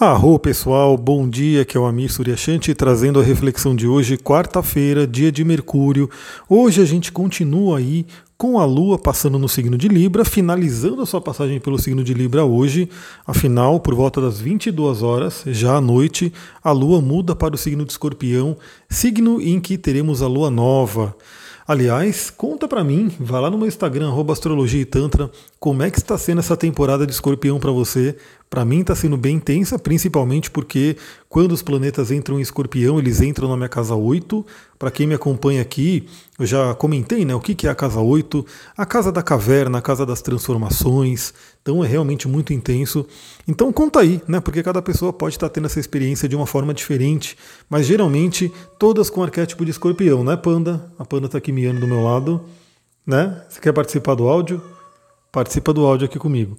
Arro pessoal, bom dia, que é o Amir Suryashanti trazendo a reflexão de hoje, quarta-feira, dia de Mercúrio. Hoje a gente continua aí com a Lua passando no signo de Libra, finalizando a sua passagem pelo signo de Libra hoje. Afinal, por volta das 22 horas, já à noite, a Lua muda para o signo de Escorpião, signo em que teremos a Lua nova. Aliás, conta para mim, vá lá no meu Instagram, astrologia e tantra, como é que está sendo essa temporada de escorpião para você. Para mim está sendo bem intensa, principalmente porque quando os planetas entram em escorpião, eles entram na minha casa 8. Para quem me acompanha aqui, eu já comentei né, o que é a casa 8, a casa da caverna, a casa das transformações. Então é realmente muito intenso. Então conta aí, né? Porque cada pessoa pode estar tendo essa experiência de uma forma diferente, mas geralmente todas com arquétipo de escorpião, né, Panda? A Panda está aqui miando do meu lado. Né? Você quer participar do áudio? Participa do áudio aqui comigo.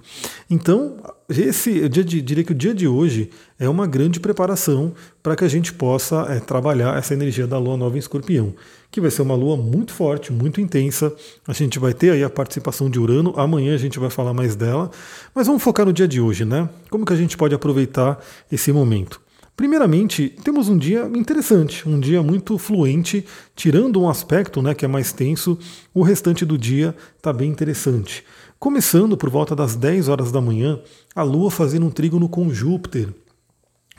Então, esse, eu diria que o dia de hoje é uma grande preparação para que a gente possa é, trabalhar essa energia da lua nova em escorpião, que vai ser uma lua muito forte, muito intensa. A gente vai ter aí a participação de Urano, amanhã a gente vai falar mais dela, mas vamos focar no dia de hoje, né? Como que a gente pode aproveitar esse momento? Primeiramente, temos um dia interessante, um dia muito fluente, tirando um aspecto né, que é mais tenso, o restante do dia está bem interessante. Começando por volta das 10 horas da manhã, a Lua fazendo um trígono com Júpiter.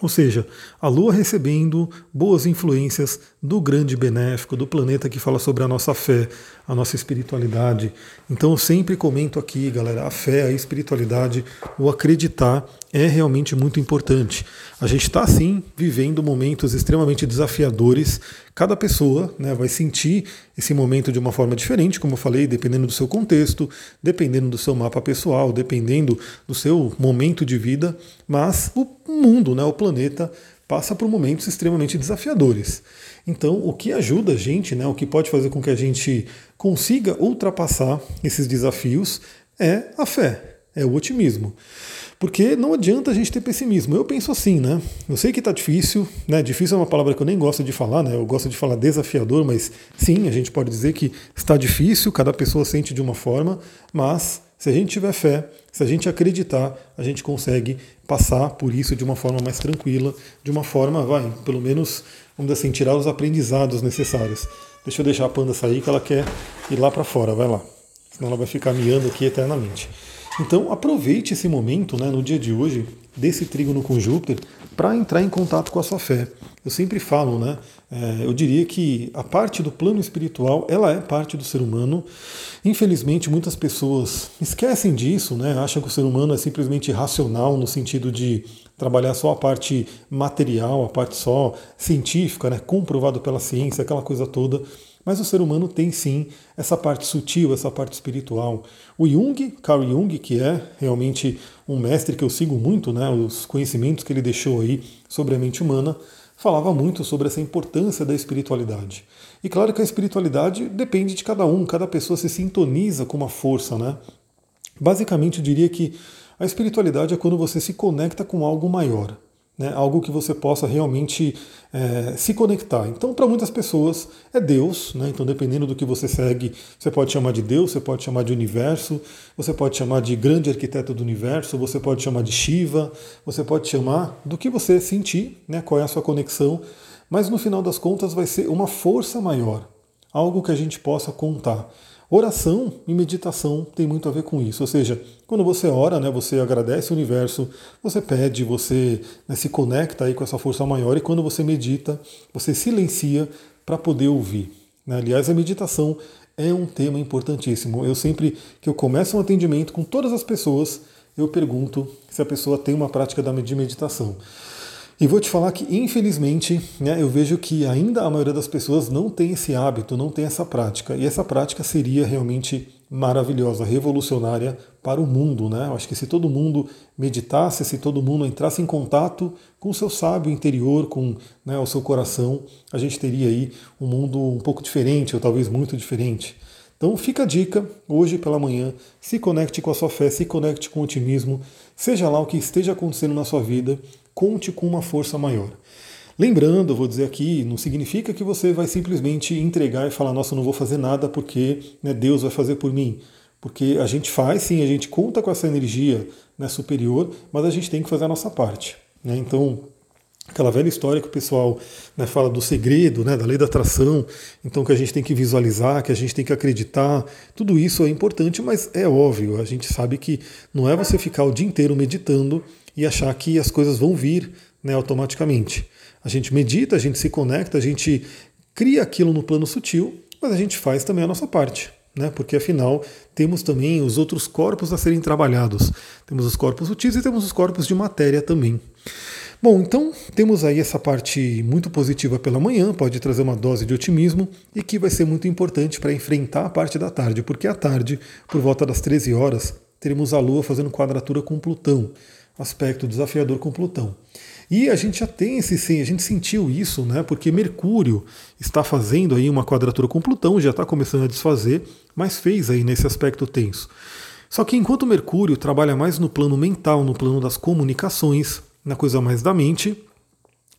Ou seja, a Lua recebendo boas influências do grande benéfico, do planeta que fala sobre a nossa fé, a nossa espiritualidade. Então eu sempre comento aqui, galera, a fé, a espiritualidade, o acreditar é realmente muito importante. A gente está sim vivendo momentos extremamente desafiadores. Cada pessoa né, vai sentir esse momento de uma forma diferente, como eu falei, dependendo do seu contexto, dependendo do seu mapa pessoal, dependendo do seu momento de vida. Mas o mundo, né, o planeta, passa por momentos extremamente desafiadores. Então, o que ajuda a gente, né, o que pode fazer com que a gente consiga ultrapassar esses desafios é a fé, é o otimismo. Porque não adianta a gente ter pessimismo. Eu penso assim, né? Eu sei que está difícil, né? Difícil é uma palavra que eu nem gosto de falar, né? Eu gosto de falar desafiador, mas sim, a gente pode dizer que está difícil, cada pessoa sente de uma forma, mas se a gente tiver fé, se a gente acreditar, a gente consegue passar por isso de uma forma mais tranquila, de uma forma, vai, pelo menos, vamos dizer assim, tirar os aprendizados necessários. Deixa eu deixar a panda sair que ela quer ir lá para fora, vai lá. Senão ela vai ficar miando aqui eternamente. Então aproveite esse momento, né, no dia de hoje, desse trígono com Júpiter, para entrar em contato com a sua fé. Eu sempre falo, né? É, eu diria que a parte do plano espiritual, ela é parte do ser humano. Infelizmente, muitas pessoas esquecem disso, né? Acham que o ser humano é simplesmente racional no sentido de trabalhar só a parte material, a parte só científica, né? Comprovado pela ciência, aquela coisa toda. Mas o ser humano tem sim essa parte sutil, essa parte espiritual. O Jung, Carl Jung, que é realmente um mestre que eu sigo muito, né, os conhecimentos que ele deixou aí sobre a mente humana, falava muito sobre essa importância da espiritualidade. E claro que a espiritualidade depende de cada um, cada pessoa se sintoniza com uma força, né? Basicamente, eu diria que a espiritualidade é quando você se conecta com algo maior né, algo que você possa realmente é, se conectar. Então, para muitas pessoas é Deus, né, então dependendo do que você segue, você pode chamar de Deus, você pode chamar de universo, você pode chamar de grande arquiteto do universo, você pode chamar de Shiva, você pode chamar do que você sentir, né, qual é a sua conexão, mas no final das contas vai ser uma força maior, algo que a gente possa contar. Oração e meditação tem muito a ver com isso. Ou seja, quando você ora, né, você agradece o universo, você pede, você né, se conecta aí com essa força maior e quando você medita, você silencia para poder ouvir. Né? Aliás, a meditação é um tema importantíssimo. Eu sempre que eu começo um atendimento com todas as pessoas, eu pergunto se a pessoa tem uma prática de meditação. E vou te falar que, infelizmente, né, eu vejo que ainda a maioria das pessoas não tem esse hábito, não tem essa prática. E essa prática seria realmente maravilhosa, revolucionária para o mundo. Né? Eu acho que se todo mundo meditasse, se todo mundo entrasse em contato com o seu sábio interior, com né, o seu coração, a gente teria aí um mundo um pouco diferente, ou talvez muito diferente. Então fica a dica, hoje pela manhã, se conecte com a sua fé, se conecte com o otimismo, seja lá o que esteja acontecendo na sua vida, conte com uma força maior. Lembrando, vou dizer aqui, não significa que você vai simplesmente entregar e falar, nossa, não vou fazer nada porque né, Deus vai fazer por mim. Porque a gente faz, sim, a gente conta com essa energia né, superior, mas a gente tem que fazer a nossa parte. Né? Então, aquela velha história que o pessoal né, fala do segredo, né, da lei da atração, então que a gente tem que visualizar, que a gente tem que acreditar, tudo isso é importante, mas é óbvio, a gente sabe que não é você ficar o dia inteiro meditando e achar que as coisas vão vir né, automaticamente. A gente medita, a gente se conecta, a gente cria aquilo no plano sutil, mas a gente faz também a nossa parte. Né? Porque afinal temos também os outros corpos a serem trabalhados. Temos os corpos sutis e temos os corpos de matéria também. Bom, então temos aí essa parte muito positiva pela manhã, pode trazer uma dose de otimismo e que vai ser muito importante para enfrentar a parte da tarde, porque à tarde, por volta das 13 horas, teremos a Lua fazendo quadratura com Plutão, aspecto desafiador com Plutão. E a gente já tem esse sim, a gente sentiu isso, né? Porque Mercúrio está fazendo aí uma quadratura com Plutão, já está começando a desfazer, mas fez aí nesse aspecto tenso. Só que enquanto Mercúrio trabalha mais no plano mental, no plano das comunicações, na coisa mais da mente,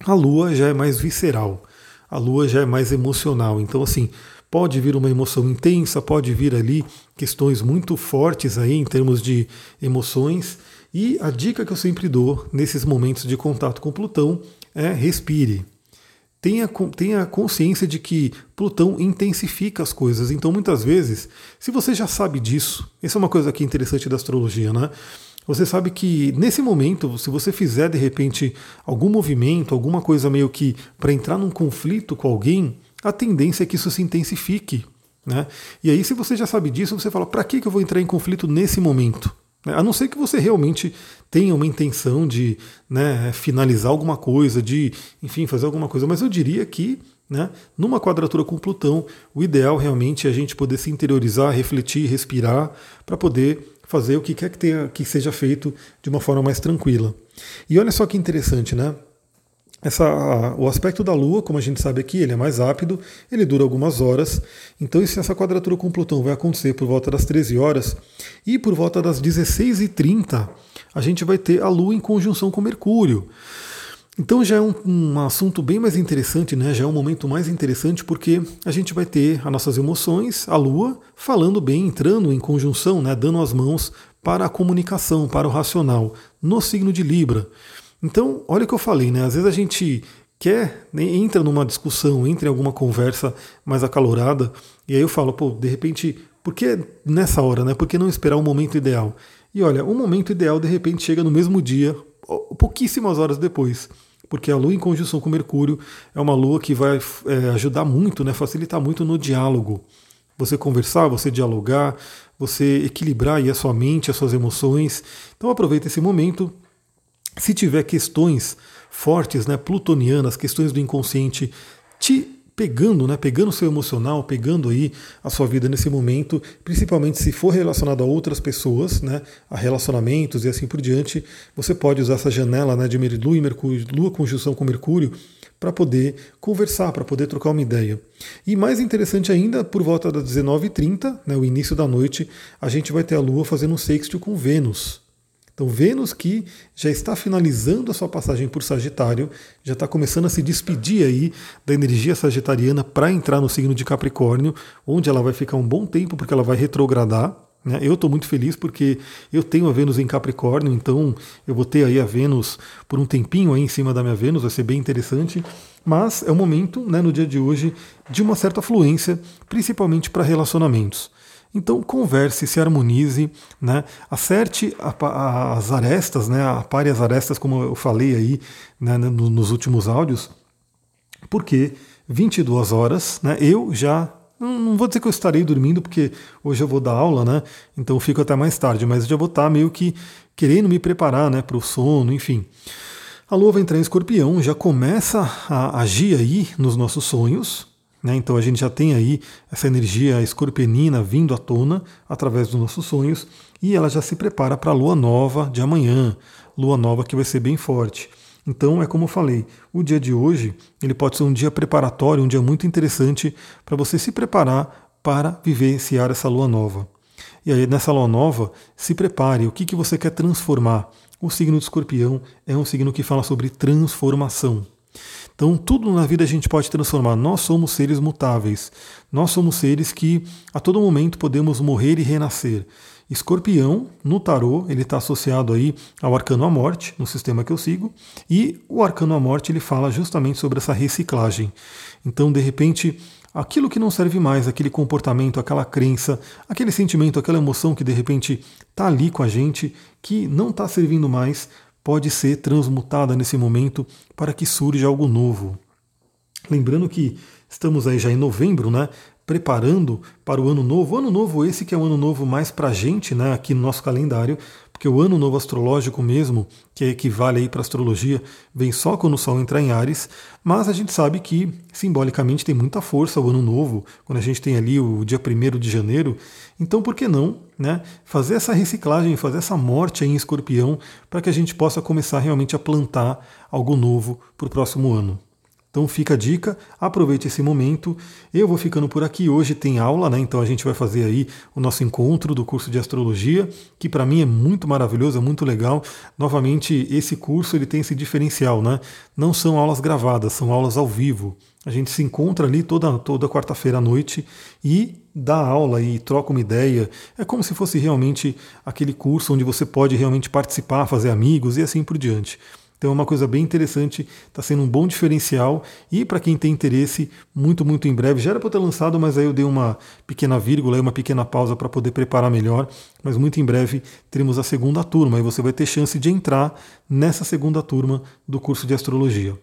a Lua já é mais visceral, a Lua já é mais emocional. Então, assim, pode vir uma emoção intensa, pode vir ali questões muito fortes aí em termos de emoções e a dica que eu sempre dou nesses momentos de contato com Plutão é respire. Tenha, tenha consciência de que Plutão intensifica as coisas. Então, muitas vezes, se você já sabe disso, essa é uma coisa aqui interessante da astrologia, né? Você sabe que nesse momento, se você fizer de repente algum movimento, alguma coisa meio que para entrar num conflito com alguém, a tendência é que isso se intensifique. Né? E aí, se você já sabe disso, você fala: para que eu vou entrar em conflito nesse momento? Né? A não ser que você realmente tenha uma intenção de né, finalizar alguma coisa, de, enfim, fazer alguma coisa. Mas eu diria que, né, numa quadratura com Plutão, o ideal realmente é a gente poder se interiorizar, refletir, respirar, para poder fazer o que quer que, tenha, que seja feito de uma forma mais tranquila. E olha só que interessante, né? Essa, o aspecto da Lua, como a gente sabe aqui, ele é mais rápido, ele dura algumas horas. Então, essa quadratura com Plutão vai acontecer por volta das 13 horas e por volta das 16h30 a gente vai ter a Lua em conjunção com Mercúrio. Então já é um, um, assunto bem mais interessante, né? já é um momento mais interessante porque a gente vai ter as nossas emoções, a Lua, falando bem, entrando em conjunção, né? dando as mãos para a comunicação, para o racional, no signo de Libra. Então, olha o que eu falei, né? Às vezes a gente quer, né, entra numa discussão, entra em alguma conversa mais acalorada, e aí eu falo, pô, de repente, por que nessa hora, né? Por que não esperar o um momento ideal? E olha, o momento ideal de repente chega no mesmo dia, pouquíssimas horas depois. Porque a Lua em conjunção com Mercúrio é uma Lua que vai é, ajudar muito, né, facilitar muito no diálogo. Você conversar, você dialogar, você equilibrar aí a sua mente, as suas emoções. Então aproveita esse momento, se tiver questões fortes, né, plutonianas, questões do inconsciente te pegando, né, pegando o seu emocional, pegando aí a sua vida nesse momento, principalmente se for relacionado a outras pessoas, né, a relacionamentos e assim por diante, você pode usar essa janela né, de Lua e Mercúrio, Lua conjunção com Mercúrio, para poder conversar, para poder trocar uma ideia. E mais interessante ainda, por volta das 19h30, né, o início da noite, a gente vai ter a Lua fazendo um sextil com Vênus. Então, Vênus que já está finalizando a sua passagem por Sagitário, já está começando a se despedir aí da energia sagitariana para entrar no signo de Capricórnio, onde ela vai ficar um bom tempo, porque ela vai retrogradar. Né? Eu estou muito feliz porque eu tenho a Vênus em Capricórnio, então eu vou ter aí a Vênus por um tempinho aí em cima da minha Vênus, vai ser bem interessante. Mas é o momento, né, no dia de hoje, de uma certa fluência, principalmente para relacionamentos. Então converse, se harmonize, né? acerte as arestas, né? apare as arestas, como eu falei aí né? nos últimos áudios, porque 22 horas, né? eu já não vou dizer que eu estarei dormindo, porque hoje eu vou dar aula, né? Então fico até mais tarde, mas já vou estar meio que querendo me preparar né, para o sono, enfim. A lua vai entrar em escorpião, já começa a agir aí nos nossos sonhos, né? Então a gente já tem aí essa energia escorpionina vindo à tona através dos nossos sonhos e ela já se prepara para a lua nova de amanhã, lua nova que vai ser bem forte. Então é como eu falei, o dia de hoje ele pode ser um dia preparatório, um dia muito interessante para você se preparar para vivenciar essa lua nova. E aí nessa lua nova, se prepare, o que, que você quer transformar? O signo de escorpião é um signo que fala sobre transformação. Então, tudo na vida a gente pode transformar. Nós somos seres mutáveis. Nós somos seres que a todo momento podemos morrer e renascer. Escorpião, no tarô, ele está associado aí ao arcano à morte, no sistema que eu sigo, e o arcano à morte ele fala justamente sobre essa reciclagem. Então, de repente, aquilo que não serve mais, aquele comportamento, aquela crença, aquele sentimento, aquela emoção que de repente está ali com a gente, que não está servindo mais, pode ser transmutada nesse momento para que surja algo novo. Lembrando que estamos aí já em novembro, né? preparando para o ano novo. Ano novo esse que é o ano novo mais para a gente, né, aqui no nosso calendário, porque o ano novo astrológico mesmo, que equivale aí para astrologia, vem só quando o Sol entrar em Ares, mas a gente sabe que simbolicamente tem muita força o ano novo, quando a gente tem ali o dia 1 de janeiro, então por que não né, fazer essa reciclagem, fazer essa morte em escorpião, para que a gente possa começar realmente a plantar algo novo para o próximo ano. Então fica a dica, aproveite esse momento. Eu vou ficando por aqui. Hoje tem aula, né? Então a gente vai fazer aí o nosso encontro do curso de astrologia, que para mim é muito maravilhoso, é muito legal. Novamente, esse curso ele tem esse diferencial, né? Não são aulas gravadas, são aulas ao vivo. A gente se encontra ali toda, toda quarta-feira à noite e dá aula e troca uma ideia. É como se fosse realmente aquele curso onde você pode realmente participar, fazer amigos e assim por diante. Então é uma coisa bem interessante, está sendo um bom diferencial e para quem tem interesse, muito, muito em breve. Já era para ter lançado, mas aí eu dei uma pequena vírgula, uma pequena pausa para poder preparar melhor. Mas muito em breve teremos a segunda turma e você vai ter chance de entrar nessa segunda turma do curso de astrologia.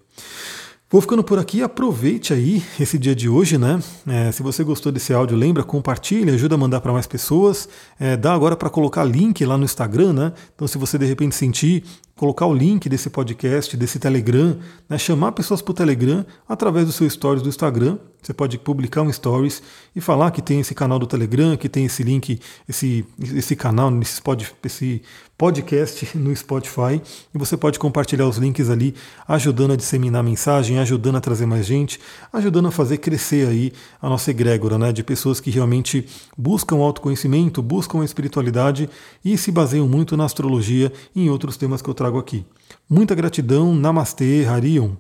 Vou ficando por aqui, aproveite aí esse dia de hoje, né? É, se você gostou desse áudio, lembra, compartilhe, ajuda a mandar para mais pessoas. É, dá agora para colocar link lá no Instagram, né? Então, se você de repente sentir colocar o link desse podcast, desse Telegram, né, chamar pessoas para o Telegram através do seu stories do Instagram. Você pode publicar um stories e falar que tem esse canal do Telegram, que tem esse link, esse, esse canal, esse, pod, esse podcast no Spotify. E você pode compartilhar os links ali, ajudando a disseminar a mensagem, ajudando a trazer mais gente, ajudando a fazer crescer aí a nossa egrégora, né, de pessoas que realmente buscam autoconhecimento, buscam a espiritualidade e se baseiam muito na astrologia e em outros temas que eu trago aqui. Muita gratidão, Namastê, Harion.